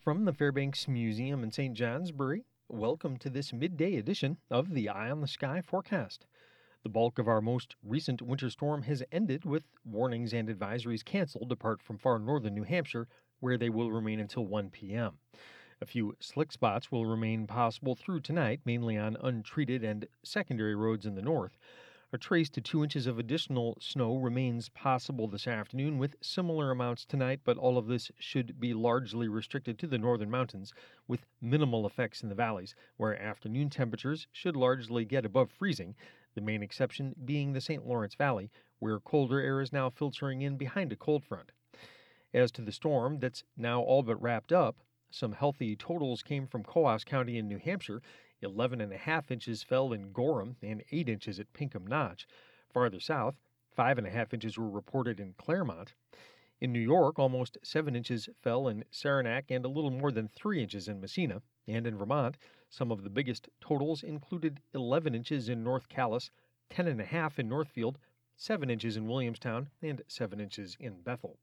From the Fairbanks Museum in St. Johnsbury, welcome to this midday edition of the Eye on the Sky forecast. The bulk of our most recent winter storm has ended with warnings and advisories canceled apart from far northern New Hampshire, where they will remain until 1 p.m. A few slick spots will remain possible through tonight, mainly on untreated and secondary roads in the north. A trace to two inches of additional snow remains possible this afternoon with similar amounts tonight, but all of this should be largely restricted to the northern mountains with minimal effects in the valleys, where afternoon temperatures should largely get above freezing, the main exception being the St. Lawrence Valley, where colder air is now filtering in behind a cold front. As to the storm that's now all but wrapped up, some healthy totals came from Coos County in New Hampshire 11 and a half inches fell in Gorham and 8 inches at Pinkham Notch. Farther south, 5 and a half inches were reported in Claremont. In New York, almost 7 inches fell in Saranac and a little more than 3 inches in Massena. And in Vermont, some of the biggest totals included 11 inches in North Calais, 10 and a half in Northfield, 7 inches in Williamstown, and 7 inches in Bethel.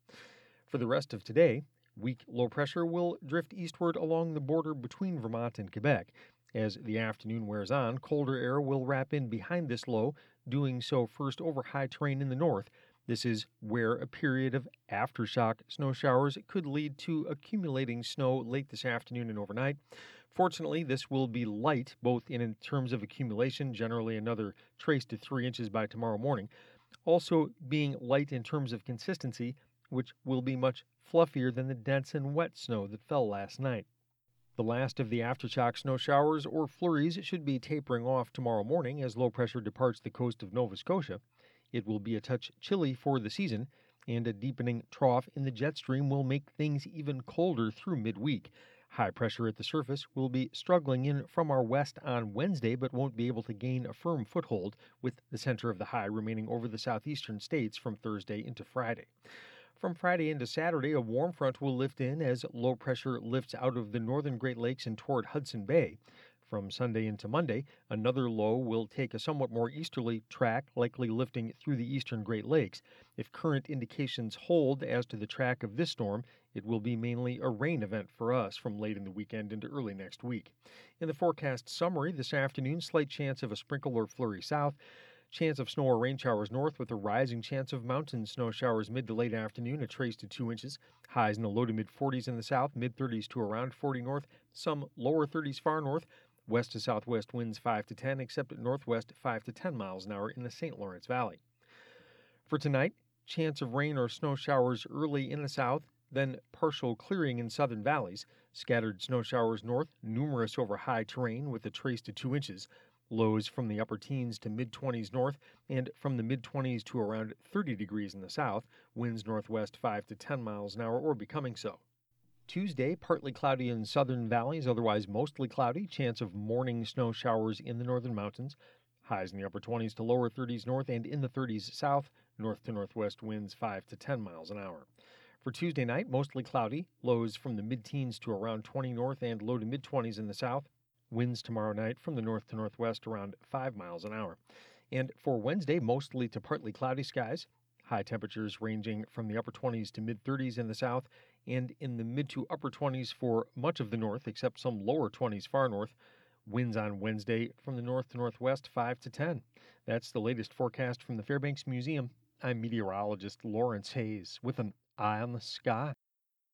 For the rest of today, weak low pressure will drift eastward along the border between Vermont and Quebec. As the afternoon wears on, colder air will wrap in behind this low, doing so first over high terrain in the north. This is where a period of aftershock snow showers could lead to accumulating snow late this afternoon and overnight. Fortunately, this will be light both in terms of accumulation, generally another trace to 3 inches by tomorrow morning, also being light in terms of consistency, which will be much fluffier than the dense and wet snow that fell last night. The last of the aftershock snow showers or flurries should be tapering off tomorrow morning as low pressure departs the coast of Nova Scotia. It will be a touch chilly for the season, and a deepening trough in the jet stream will make things even colder through midweek. High pressure at the surface will be struggling in from our west on Wednesday, but won't be able to gain a firm foothold, with the center of the high remaining over the southeastern states from Thursday into Friday. From Friday into Saturday, a warm front will lift in as low pressure lifts out of the northern Great Lakes and toward Hudson Bay. From Sunday into Monday, another low will take a somewhat more easterly track, likely lifting through the eastern Great Lakes. If current indications hold as to the track of this storm, it will be mainly a rain event for us from late in the weekend into early next week. In the forecast summary this afternoon, slight chance of a sprinkle or flurry south. Chance of snow or rain showers north with a rising chance of mountain snow showers mid to late afternoon, a trace to 2 inches. Highs in the low to mid 40s in the south, mid 30s to around 40 north, some lower 30s far north. West to southwest winds 5 to 10, except at northwest 5 to 10 miles an hour in the St. Lawrence Valley. For tonight, chance of rain or snow showers early in the south, then partial clearing in southern valleys. Scattered snow showers north, numerous over high terrain with a trace to 2 inches. Lows from the upper teens to mid 20s north and from the mid 20s to around 30 degrees in the south, winds northwest 5 to 10 miles an hour or becoming so. Tuesday, partly cloudy in southern valleys, otherwise mostly cloudy. Chance of morning snow showers in the northern mountains. Highs in the upper 20s to lower 30s north and in the 30s south. North to northwest winds 5 to 10 miles an hour. For Tuesday night, mostly cloudy. Lows from the mid teens to around 20 north and low to mid 20s in the south. Winds tomorrow night from the north to northwest around 5 miles an hour. And for Wednesday, mostly to partly cloudy skies. High temperatures ranging from the upper 20s to mid 30s in the south and in the mid to upper 20s for much of the north, except some lower 20s far north. Winds on Wednesday from the north to northwest 5 to 10. That's the latest forecast from the Fairbanks Museum. I'm meteorologist Lawrence Hayes with an eye on the sky.